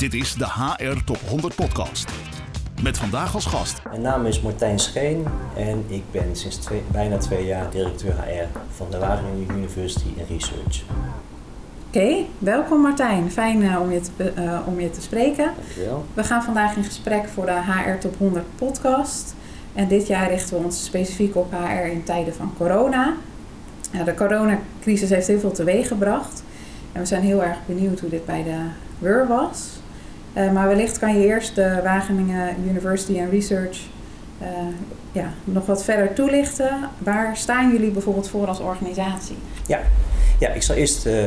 Dit is de HR Top 100 Podcast. Met vandaag als gast. Mijn naam is Martijn Scheen en ik ben sinds twee, bijna twee jaar directeur HR van de Wageningen University Research. Oké, welkom Martijn. Fijn uh, om, je te, uh, om je te spreken. Dankjewel. We gaan vandaag in gesprek voor de HR Top 100 podcast. En dit jaar richten we ons specifiek op HR in tijden van corona. Ja, de coronacrisis heeft heel veel teweeg gebracht. En we zijn heel erg benieuwd hoe dit bij de WUR was. Uh, maar wellicht kan je eerst de Wageningen University and Research uh, ja, nog wat verder toelichten. Waar staan jullie bijvoorbeeld voor als organisatie? Ja, ja ik zal eerst uh,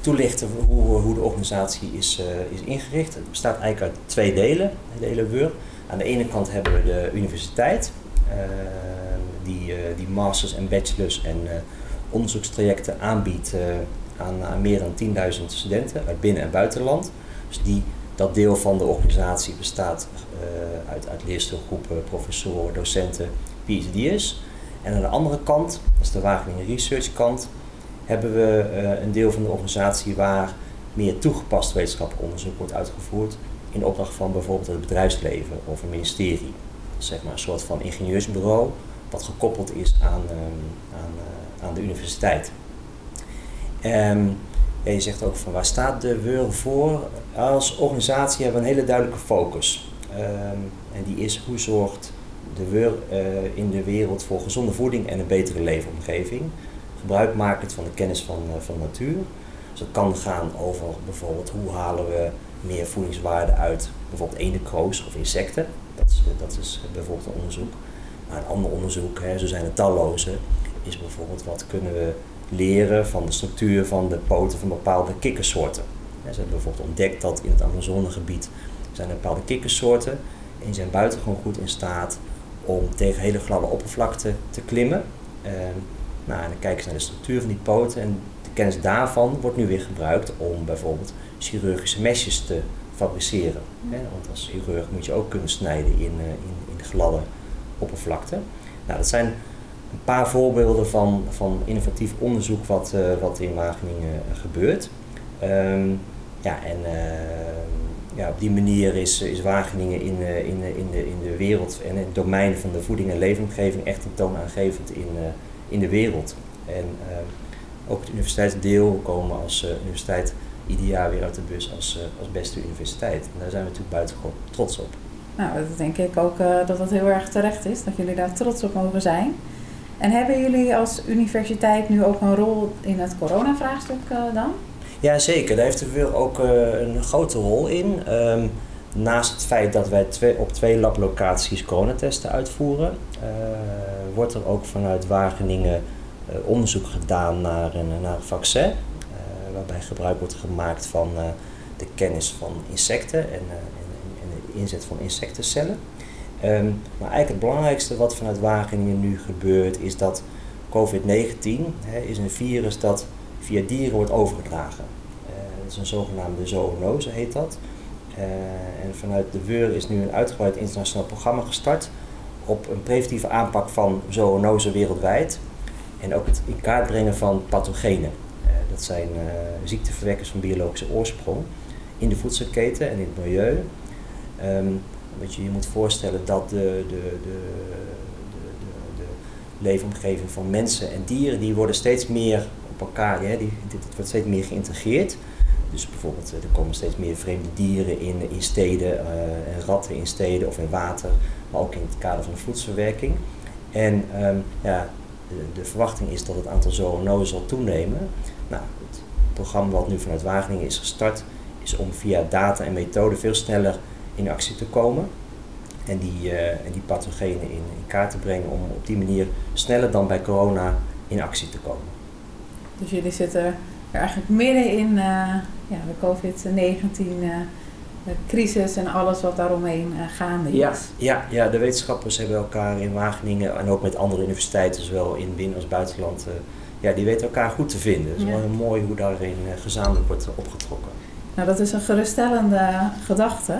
toelichten hoe, hoe de organisatie is, is ingericht. Het bestaat eigenlijk uit twee delen, de hele WUR. Aan de ene kant hebben we de universiteit, die, die masters en bachelors en onderzoekstrajecten aanbiedt aan, aan meer dan 10.000 studenten uit binnen- en buitenland. Dus die, dat deel van de organisatie bestaat uh, uit, uit professoren, docenten, PhD'ers. En aan de andere kant, dat is de Wageningen Research kant, hebben we uh, een deel van de organisatie waar meer toegepast wetenschappelijk onderzoek wordt uitgevoerd in opdracht van bijvoorbeeld het bedrijfsleven of een ministerie. Zeg maar een soort van ingenieursbureau wat gekoppeld is aan, um, aan, uh, aan de universiteit. Um, ja, je zegt ook van waar staat de WUR voor? Als organisatie hebben we een hele duidelijke focus. Um, en die is hoe zorgt de WUR uh, in de wereld voor gezonde voeding en een betere leefomgeving. Gebruikmakend van de kennis van, uh, van natuur. Dus het kan gaan over bijvoorbeeld hoe halen we meer voedingswaarde uit bijvoorbeeld eendenkroos of insecten. Dat is, dat is bijvoorbeeld een onderzoek. Maar een ander onderzoek, hè, zo zijn er talloze, is bijvoorbeeld wat kunnen we leren van de structuur van de poten van bepaalde kikkersoorten. Ze hebben bijvoorbeeld ontdekt dat in het Amazonegebied zijn er bepaalde kikkersoorten en die zijn buitengewoon goed in staat om tegen hele gladde oppervlakte te klimmen. Uh, nou, en dan kijken ze naar de structuur van die poten en de kennis daarvan wordt nu weer gebruikt om bijvoorbeeld chirurgische mesjes te fabriceren. Want als chirurg moet je ook kunnen snijden in, uh, in, in gladde oppervlakte. Nou, dat zijn een paar voorbeelden van, van innovatief onderzoek wat, uh, wat in Wageningen gebeurt. Um, ja, en uh, ja, op die manier is, is Wageningen in, uh, in, in, de, in de wereld en in het domein van de voeding en leefomgeving echt een toonaangevend in, in de wereld. En ook het universiteitsdeel komen als universiteit ieder weer uit de bus als, als beste universiteit. En daar zijn we natuurlijk buitengewoon trots op. Nou, dat denk ik ook dat dat heel erg terecht is, dat jullie daar trots op mogen zijn. En hebben jullie als universiteit nu ook een rol in het coronavraagstuk uh, dan? Ja, zeker. Daar heeft de WUR ook uh, een grote rol in. Um, naast het feit dat wij op twee lablocaties coronatesten uitvoeren, uh, wordt er ook vanuit Wageningen onderzoek gedaan naar een, naar vaccin. waarbij gebruik wordt gemaakt van de kennis van insecten en, en, en de inzet van insectencellen. Um, maar eigenlijk het belangrijkste wat vanuit Wageningen nu gebeurt is dat COVID-19 is een virus dat via dieren wordt overgedragen. Uh, dat is een zogenaamde zoonose heet dat. Uh, en vanuit de WUR is nu een uitgebreid internationaal programma gestart op een preventieve aanpak van zoonose wereldwijd. En ook het in kaart brengen van pathogenen. Uh, dat zijn ziekteverwekkers van biologische oorsprong in de voedselketen en in het milieu. Um, want je je moet voorstellen dat de, de, de, de, leefomgeving van mensen en dieren, die worden steeds meer op elkaar, hè, die, dit, wordt steeds meer geïntegreerd. Dus bijvoorbeeld, er komen steeds meer vreemde dieren in, in steden, uh, en ratten in steden of in water, maar ook in het kader van de voedselverwerking. En um, ja, de, de, verwachting is dat het aantal zoonozen zal toenemen. Nou, het programma wat nu vanuit Wageningen is gestart, is om via data en methoden veel sneller in actie te komen en die, uh, en die pathogenen in, in kaart te brengen om op die manier sneller dan bij corona in actie te komen. Dus jullie zitten er eigenlijk midden in uh, ja, de COVID-19 uh, crisis en alles wat daaromheen gaande is. Ja, ja, ja, de wetenschappers hebben elkaar in Wageningen en ook met andere universiteiten, zowel in binnen- als buitenland, ja, die weten elkaar goed te vinden. Het is ja. wel heel mooi hoe daarin gezamenlijk wordt opgetrokken. Nou, dat is een geruststellende gedachte.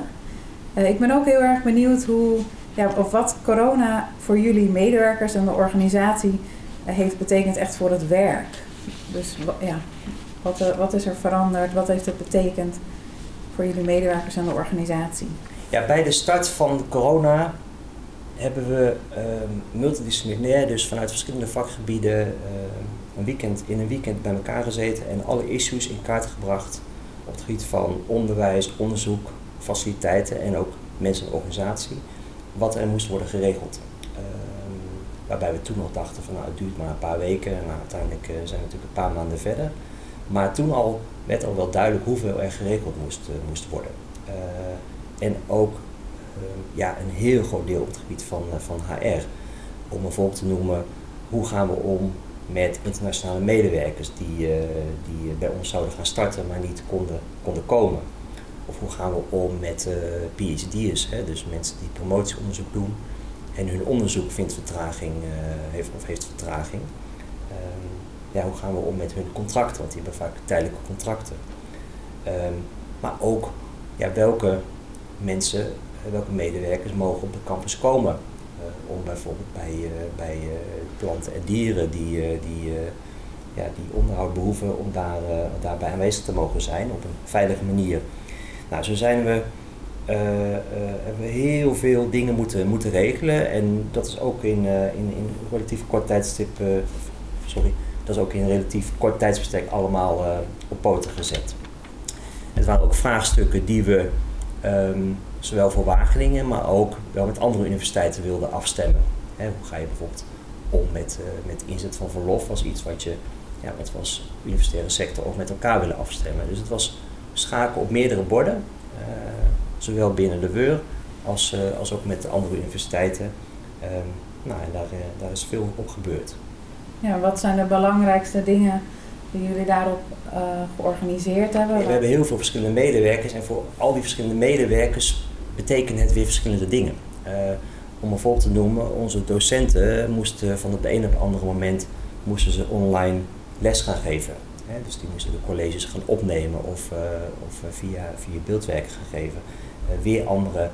Uh, ik ben ook heel erg benieuwd hoe, ja, of wat corona voor jullie medewerkers en de organisatie uh, heeft betekend echt voor het werk. Dus ja, wat, uh, wat is er veranderd? Wat heeft het betekend voor jullie medewerkers en de organisatie? Ja, bij de start van corona hebben we uh, multidisciplinair, dus vanuit verschillende vakgebieden, uh, een weekend, in een weekend bij elkaar gezeten en alle issues in kaart gebracht op het gebied van onderwijs, onderzoek, faciliteiten en ook mensen en organisatie, wat er moest worden geregeld. Ehm, waarbij we toen nog dachten van nou het duurt maar een paar weken en nou, uiteindelijk uh, zijn we natuurlijk een paar maanden verder. Maar toen al werd al wel duidelijk hoeveel er geregeld moest, uh, moest worden. Uh, en ook ehm, ja, een heel groot deel op het gebied van, van HR. Om een voorbeeld te noemen, hoe gaan we om met internationale medewerkers die, die bij ons zouden gaan starten, maar niet konden, konden komen. Of hoe gaan we om met uh, PhD'ers, hè, dus mensen die promotieonderzoek doen en hun onderzoek vindt vertraging, uh, heeft, of heeft vertraging. Um, ja, hoe gaan we om met hun contracten, want die hebben vaak tijdelijke contracten. Um, maar ook ja, welke mensen, welke medewerkers mogen op de campus komen. Uh, om bijvoorbeeld bij, bij planten en dieren die, die, ja, die onderhoud behoeven, om daar, daarbij aanwezig te mogen zijn op een veilige manier. Nou, zo zijn we, uh, uh, hebben we heel veel dingen moeten, moeten regelen. En dat is ook in, uh, in, in relatief kort tijdstip, sorry, dat is ook in relatief kort tijdsbestek allemaal op poten gezet. Het waren ook vraagstukken die we um, zowel voor Wageningen, maar ook wel met andere universiteiten wilden afstemmen. Hoe ga je bijvoorbeeld om met, met inzet van verlof als iets wat je ja, we als universitaire sector ook met elkaar willen afstemmen. Dus het was schaken op meerdere borden, uh, zowel binnen de WEUR als, uh, als ook met de andere universiteiten. Um, nou, en daar, uh, daar is veel op gebeurd. Ja, wat zijn de belangrijkste dingen die jullie daarop georganiseerd hebben? Ja, we hebben heel veel verschillende medewerkers en voor al die verschillende medewerkers betekent het weer verschillende dingen. om een voorbeeld te noemen, onze docenten moesten van het een op het andere moment moesten ze online les gaan geven. Hè, dus die moesten de colleges gaan opnemen of, uh, of uh, via, via beeldwerken gegeven. Uh, weer andere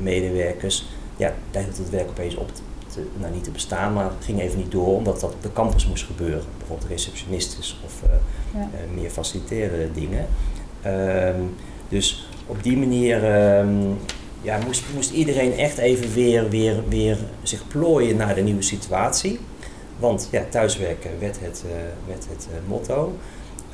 medewerkers, ja, daar hield het werk opeens op te, nou, niet te bestaan, maar het ging even niet door omdat dat op de campus moest gebeuren. Bijvoorbeeld receptionistes of ja. meer faciliterende dingen. Um, dus op die manier um, ja, moest, moest iedereen echt even weer, weer, weer zich plooien naar de nieuwe situatie. Want ja, thuiswerken werd het, werd het uh, motto.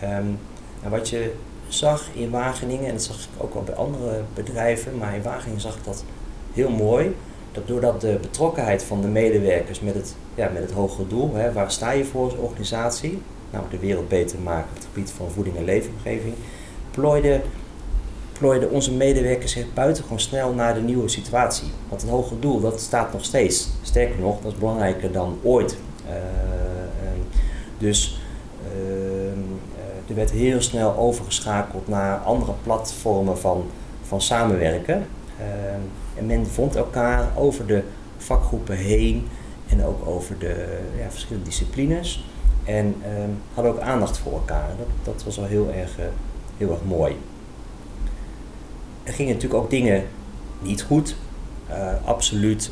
Um, en wat je zag in Wageningen, en dat zag ik ook wel bij andere bedrijven, maar in Wageningen zag ik dat heel mooi. Dat doordat de betrokkenheid van de medewerkers met het, ja, met het hogere doel, hè, waar sta je voor als organisatie, namelijk de wereld beter maken op het gebied van voeding en leefomgeving, plooide, onze medewerkers zich buitengewoon snel naar de nieuwe situatie. Want het hogere doel, dat staat nog steeds. Sterker nog, dat is belangrijker dan ooit dus ehm, eh, er werd heel snel overgeschakeld naar andere platformen van, van samenwerken. Ehm, en men vond elkaar over de vakgroepen heen en ook over de ja, verschillende disciplines. En um, hadden ook aandacht voor elkaar. Dat, dat was al heel erg, uh, heel erg mooi. Er gingen natuurlijk ook dingen niet goed. Absoluut.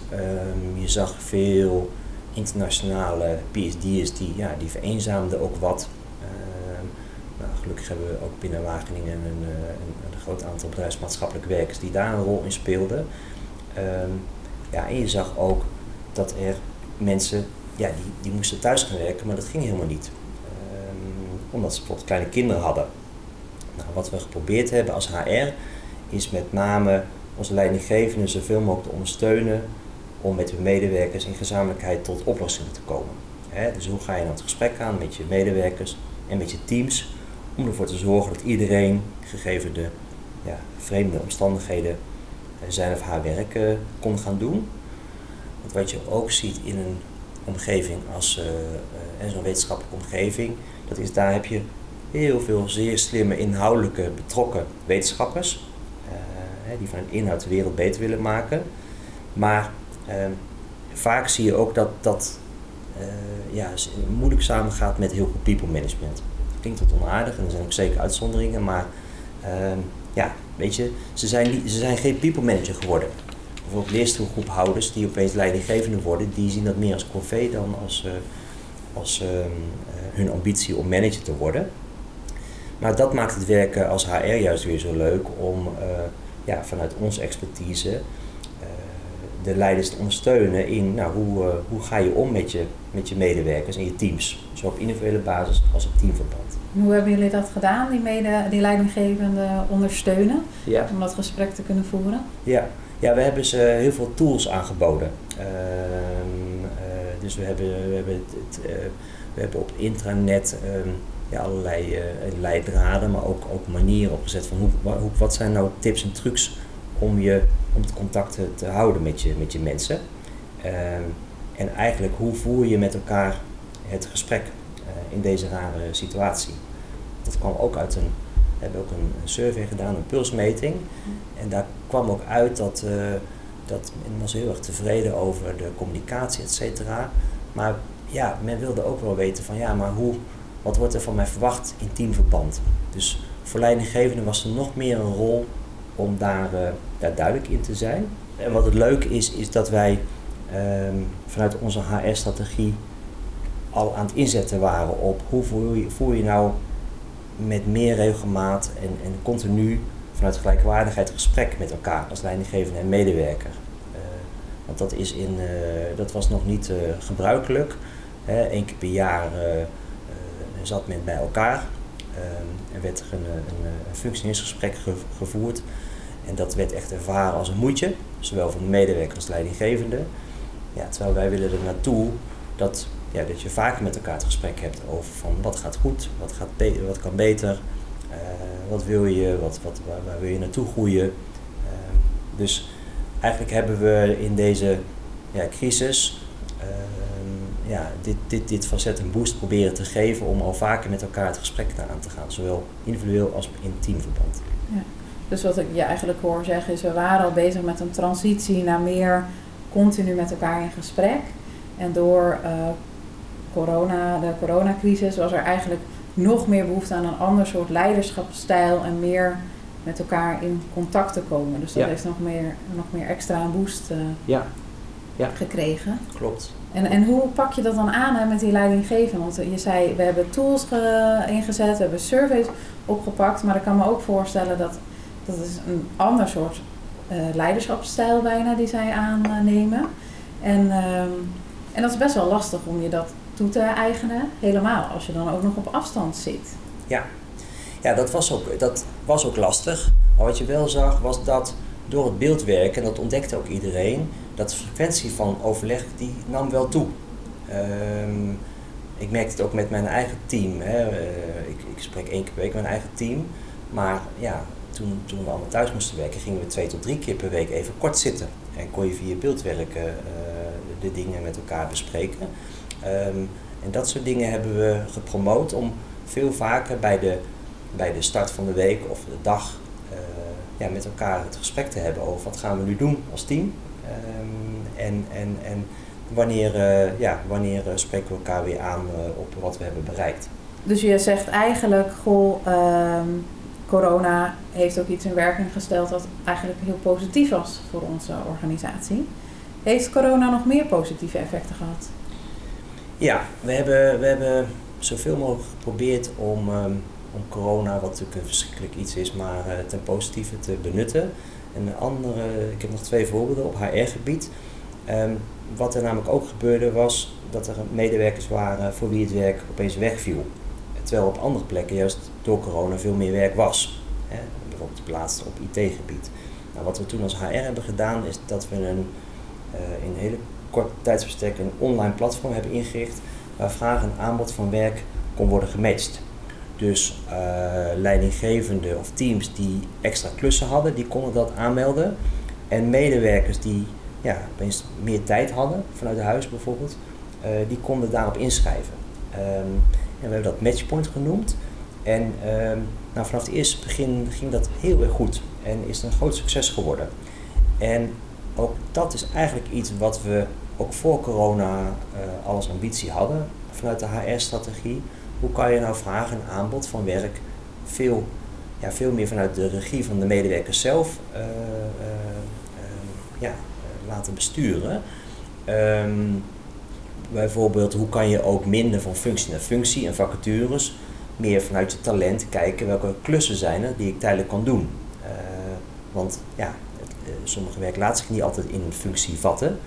Je zag veel internationale PhD'ers die, ja, die vereenzaamden ook wat. Uh, nou, gelukkig hebben we ook binnen Wageningen een, een, een, groot aantal bedrijfsmaatschappelijke werkers die daar een rol in speelden. Um, ja, en je zag ook dat er mensen, ja, die, die moesten thuis gaan werken, maar dat ging helemaal niet. Um, omdat ze bijvoorbeeld kleine kinderen hadden. Nou, wat we geprobeerd hebben als HR is met name onze leidinggevenden zoveel mogelijk te ondersteunen om met hun medewerkers in gezamenlijkheid tot oplossingen te komen. dus hoe ga je naar het gesprek aan met je medewerkers en met je teams om ervoor te zorgen dat iedereen, gegeven de ja, vreemde omstandigheden, eh, zijn of haar werk uh, kon gaan doen. Want wat je ook ziet in een omgeving als uh, zo'n wetenschappelijke omgeving, dat is daar heb je heel veel zeer slimme, inhoudelijke, betrokken wetenschappers, die van inhoud de wereld beter willen maken. Maar vaak zie je ook dat dat uh, ja, moeilijk samengaat met heel goed people management. Klinkt wat onaardig en er zijn ook zeker uitzonderingen, maar uh, ja, weet je, ze zijn, ze zijn geen people manager geworden. Bijvoorbeeld leerstoelgroephouders die opeens leidinggevende worden, die zien dat meer als corvée dan als, uh, als uh, hun ambitie om manager te worden. Maar dat maakt het werken als HR juist weer zo leuk om ja, vanuit onze expertise de leiders te ondersteunen in nou, hoe, hoe ga je om met je, met je medewerkers en je teams. Zowel op individuele basis als op teamverband. hoe hebben jullie dat gedaan, die, mede, die leidinggevende ondersteunen, ja. om dat gesprek te kunnen voeren? Ja, ja we hebben ze heel veel tools aangeboden. Ehm, eh, dus we hebben, we, hebben het, uh, we hebben op intranet um, ja, allerlei leidraden, maar ook, ook manieren opgezet van hoe, hoe, wat zijn nou tips en trucs om, je, om het contact te houden met je, met je mensen. Um, en eigenlijk hoe voer je met elkaar het gesprek in deze rare situatie. Dat kwam ook uit een, we hebben ook een, survey gedaan, een pulsmeting. En daar kwam ook uit dat, uh, dat men was heel erg tevreden over de communicatie, et cetera. Maar ja, men wilde ook wel weten van ja, maar hoe, wat wordt er van mij verwacht in teamverband? Dus voor leidinggevenden was er nog meer een rol om daar, uh, daar duidelijk in te zijn. En wat het leuke is, is dat wij um, vanuit onze HR-strategie al aan het inzetten waren op hoe voer je, voer je nou met meer regelmaat en, en continu vanuit gelijkwaardigheid gesprek met elkaar als leidinggevende en medewerker. Uh, want dat, is in, uh, dat was nog niet gebruikelijk. Eén keer per jaar zat men bij elkaar werd er een, een, een functioneringsgesprek ge gevoerd. En dat werd echt ervaren als een moedje, zowel van de medewerker als de leidinggevende. Ja, terwijl wij willen er naartoe dat ja, dat je vaker met elkaar het gesprek hebt over van wat gaat goed, wat, gaat wat kan beter, uh, wat wil je, wat, wat, waar, wil je naartoe groeien. Uh, dus eigenlijk hebben we in deze ja, crisis ja, dit, dit, dit facet een boost proberen te geven om al vaker met elkaar het gesprek aan te gaan, zowel individueel als in teamverband. Ja. Dus wat ik je eigenlijk hoor zeggen is, we waren al bezig met een transitie naar meer continu met elkaar in gesprek. En door uh, corona, de coronacrisis was er eigenlijk nog meer behoefte aan een ander soort leiderschapsstijl en meer met elkaar in contact te komen. Dus dat Ja. heeft nog meer, nog meer extra een boost eh, Ja, Ja. gekregen. klopt. En, en hoe pak je dat dan aan hè, met die leidinggevende? Want je zei, we hebben tools ge- ingezet, we hebben surveys opgepakt. Maar ik kan me ook voorstellen dat dat is een ander soort eh, leiderschapsstijl bijna die zij aannemen. En, ehm, en dat is best wel lastig om je dat toe te eigenen. Helemaal als je dan ook nog op afstand zit. Ja, dat was, ook, dat was ook lastig. Maar wat je wel zag was dat door het beeldwerk, en dat ontdekte ook iedereen, dat de frequentie van overleg die nam wel toe. Ehm, ik merkte het ook met mijn eigen team. Hè. Eh, ik, ik spreek één keer per week met mijn eigen team. Maar ja, toen, toen we allemaal thuis moesten werken, gingen we twee tot drie keer per week even kort zitten. En kon je via beeldwerken eh, de dingen met elkaar bespreken. Ehm, en dat soort dingen hebben we gepromoot om veel vaker bij de, bij de start van de week of de dag ja, met elkaar het gesprek te hebben over wat gaan we nu doen als team. Ehm, en, en, en wanneer, eh, ja, wanneer eh, spreken we elkaar weer aan eh, op wat we hebben bereikt. Dus je zegt eigenlijk, goh, ehm, corona heeft ook iets in werking gesteld dat eigenlijk heel positief was voor onze organisatie. Heeft corona nog meer positieve effecten gehad? Ja, we hebben, we hebben zoveel mogelijk geprobeerd om, ehm, om corona, wat natuurlijk een verschrikkelijk iets is, maar eh, ten positieve te benutten. En andere, ik heb nog twee voorbeelden op HR-gebied. Ehm, wat er namelijk ook gebeurde was dat er medewerkers waren voor wie het werk opeens wegviel. Terwijl op andere plekken juist door corona veel meer werk was. Hè? Bijvoorbeeld het laatste op IT-gebied. Nou, wat we toen als HR hebben gedaan is dat we een, eh, in een hele korte tijdsbestek een online platform hebben ingericht waar vraag en aanbod van werk kon worden gematcht. Dus eh, leidinggevenden of teams die extra klussen hadden, die konden dat aanmelden. En medewerkers die ja, opeens meer tijd hadden, vanuit huis bijvoorbeeld, eh, die konden daarop inschrijven. Ehm, en we hebben dat Matchpoint genoemd. En ehm, nou, vanaf het eerste begin ging dat heel erg goed en is het een groot succes geworden. En ook dat is eigenlijk iets wat we ook voor corona eh, al als ambitie hadden vanuit de HR-strategie. Hoe kan je nou vraag en aanbod van werk veel, ja, veel meer vanuit de regie van de medewerkers zelf eh, eh, eh, ja, laten besturen? Ehm, bijvoorbeeld, hoe kan je ook minder van functie naar functie en vacatures meer vanuit je talent kijken welke klussen zijn er die ik tijdelijk kan doen. Want ja, het, sommige werk laat zich niet altijd in een functie vatten.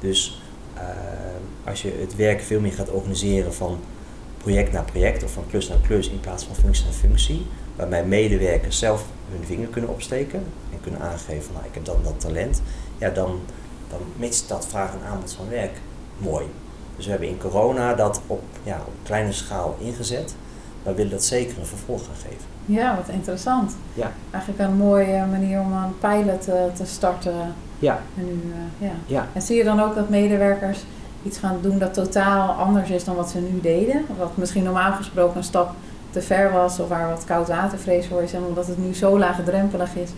Dus als je het werk veel meer gaat organiseren van project naar project of van klus naar klus in plaats van functie naar functie, waarbij medewerkers zelf hun vinger kunnen opsteken en kunnen aangeven van nou, ik heb dan dat talent, ja, dan, dan matcht dat vraag en aanbod van werk mooi. Dus we hebben in corona dat op, ja, op kleine schaal ingezet, maar willen dat zeker een vervolg gaan geven. Ja, wat interessant. Ja. Eigenlijk een mooie manier om een pilot te, te starten. Ja. En, nu, uh, ja. ja. en zie je dan ook dat medewerkers iets gaan doen dat totaal anders is dan wat ze nu deden? Wat misschien normaal gesproken een stap te ver was of waar wat koud watervrees voor is. En omdat het nu zo laagdrempelig is,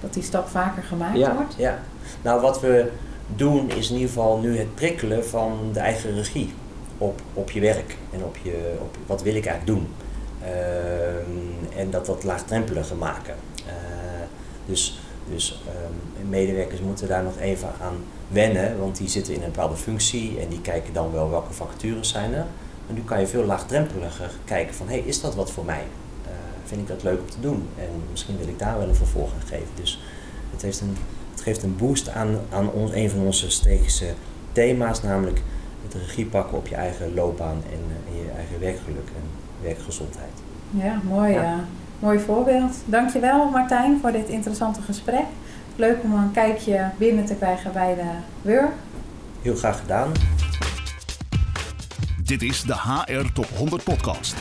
dat die stap vaker gemaakt ja, wordt? Ja, nou wat we doen is in ieder geval nu het prikkelen van de eigen regie op, op je werk en op, je, op wat wil ik eigenlijk doen. Uh, en dat dat laagdrempeliger maken. Uh, dus dus um, medewerkers moeten daar nog even aan wennen, want die zitten in een bepaalde functie en die kijken dan wel welke vacatures zijn er. Maar nu kan je veel laagdrempeliger kijken van, hé, hey, is dat wat voor mij? Uh, vind ik dat leuk om te doen? En misschien wil ik daar wel een vervolg aan geven. Dus het, heeft een, het geeft een boost aan, aan ons, een van onze strategische thema's, namelijk het regie pakken op je eigen loopbaan en, en je eigen werkgeluk en werkgezondheid. Ja, mooi. Ja. Uh, mooi voorbeeld. Dankjewel Martijn voor dit interessante gesprek. Leuk om een kijkje binnen te krijgen bij de WUR. Heel graag gedaan. Dit is de HR Top 100 podcast.